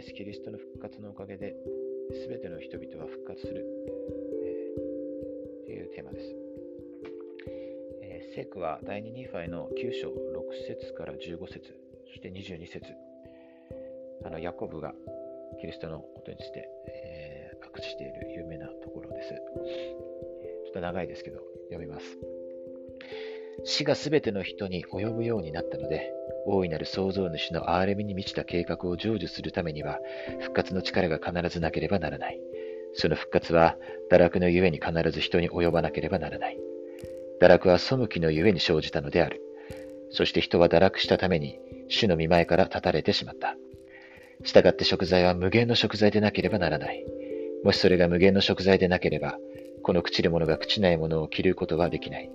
エス・キリストの復活のおかげで全ての人々は復活する、えーというテーマです。えー聖句は第2ニファイの9章6節から15節そして22節あのヤコブがキリストのことについて、えー、隠している有名なところです。ちょっと長いですけど、読みます。死がすべての人に及ぶようになったので、大いなる創造主の憐れみに満ちた計画を成就するためには、復活の力が必ずなければならない。その復活は、堕落のゆえに必ず人に及ばなければならない。堕落は背きのゆえに生じたのである。そして人は堕落したために、主の見前から断たれてしまった。したがって食材は無限の食材でなければならない。もしそれが無限の食材でなければ、この朽ちるものが朽ちないものを切ることはできない。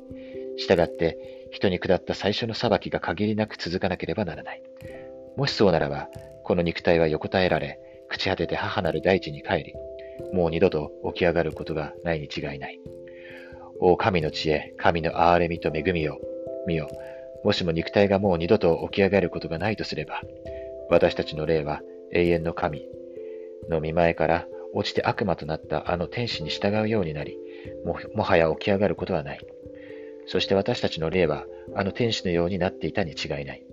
したがって、人に下った最初の裁きが限りなく続かなければならない。もしそうならば、この肉体は横たえられ、朽ち果てて母なる大地に帰り、もう二度と起き上がることがないに違いない。お神の知恵、神の憐れみと恵みよ、見よ。もしも肉体がもう二度と起き上がることがないとすれば、私たちの霊は永遠の神の見前から落ちて悪魔となったあの天使に従うようになり、もはや起き上がることはない。そして私たちの霊はあの天使のようになっていたに違いない。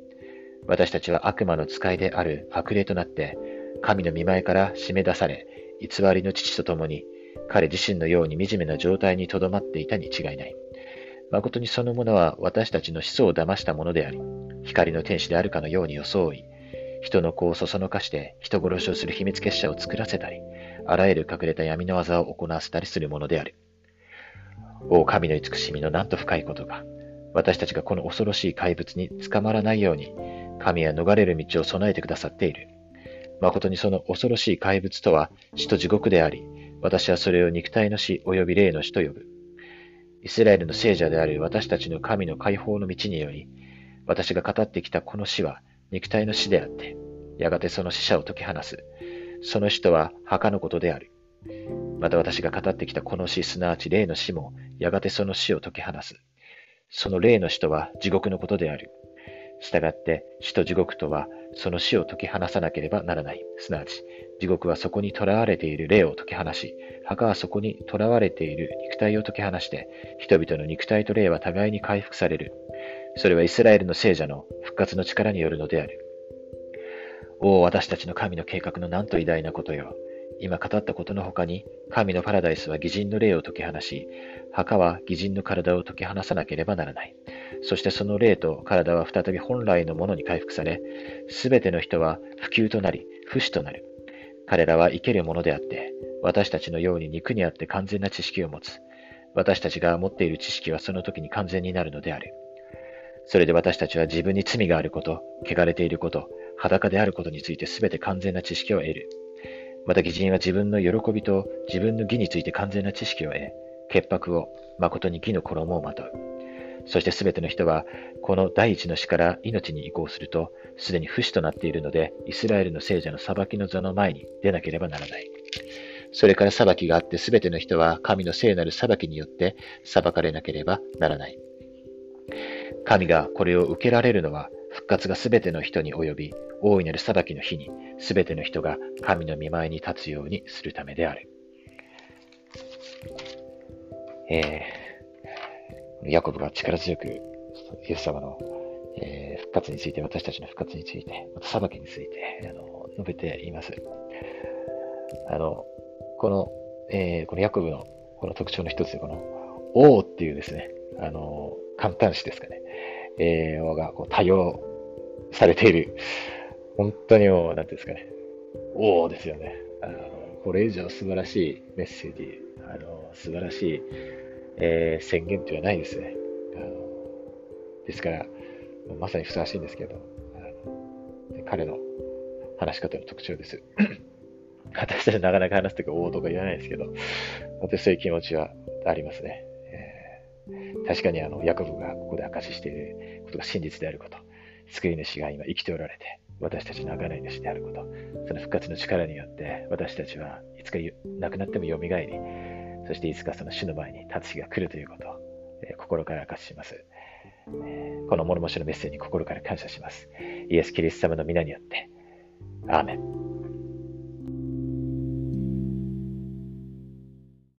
私たちは悪魔の使いである悪霊となって、神の見前から締め出され、偽りの父と共に彼自身のように惨めな状態にとどまっていたに違いない。誠にそのものは私たちの思想を騙したものであり、光の天使であるかのように装い、人の子をそそのかして人殺しをする秘密結社を作らせたり、あらゆる隠れた闇の技を行わせたりするものである。お神の慈しみのなんと深いことか。私たちがこの恐ろしい怪物に捕まらないように、神は逃れる道を備えてくださっている。誠にその恐ろしい怪物とは死と地獄であり、私はそれを肉体の死及び霊の死と呼ぶ。イスラエルの聖者である私たちの神の解放の道により、私が語ってきたこの死は肉体の死であって、やがてその死者を解き放す。その死とは墓のことである。また私が語ってきたこの死、すなわち霊の死も、やがてその死を解き放す。その霊の死とは地獄のことである。したがって死と地獄とはその死を解き放さなければならない。すなわち地獄はそこに囚われている霊を解き放し、墓はそこに囚われている肉体を解き放して、人々の肉体と霊は互いに回復される。それはイスラエルの聖者の復活の力によるのである。おお、私たちの神の計画のなんと偉大なことよ。今語ったことの他に、神のパラダイスは偽人の霊を解き放し、墓は偽人の体を解き放さなければならない。そしてその霊と体は再び本来のものに回復され、すべての人は不朽となり、不死となる。彼らは生けるものであって、私たちのように肉にあって完全な知識を持つ。私たちが持っている知識はその時に完全になるのである。それで私たちは自分に罪があること、汚れていること、裸であることについて全て完全な知識を得る。また義人は自分の喜びと自分の義について完全な知識を得、潔白を誠に義の衣をまとう。そして全ての人は、この第一の死から命に移行すると、すでに不死となっているので、イスラエルの聖者の裁きの座の前に出なければならない。それから裁きがあって、全ての人は神の聖なる裁きによって裁かれなければならない。神がこれを受けられるのは、活が全ての人に及び、大いなる裁きの日に、全ての人が神の見前に立つようにするためである。えー、ヤコブが力強く、イエス様の、えー復活について、私たちの復活について、また裁きについて、あの述べています。あの、この、えーこのヤコブのこの特徴の一つで、この、王っていうですね、あの、簡単詞ですかね、えーがこう多用されている、本当にもう、なんていうんですかね、王ですよね。あのこれ以上素晴らしいメッセージ、あの素晴らしい、えー宣言というのはないですね。あのですから、まさにふさわしいんですけど、あの彼の話し方の特徴です。私たちなかなか話すとき、おおとか言わないですけど、私そういう気持ちはありますね。えー、確かにあの、ヤコブがここで証ししていることが真実であること、救い主が今生きておられて、私たちの贖い主であること、その復活の力によって、私たちはいつか亡くなっても蘇り、そしていつかその死の前に立つ日が来るということを、えー、心から証しします。えー、この諸々のメッセージに心から感謝します。イエス・キリスト様の皆によって、アーメン。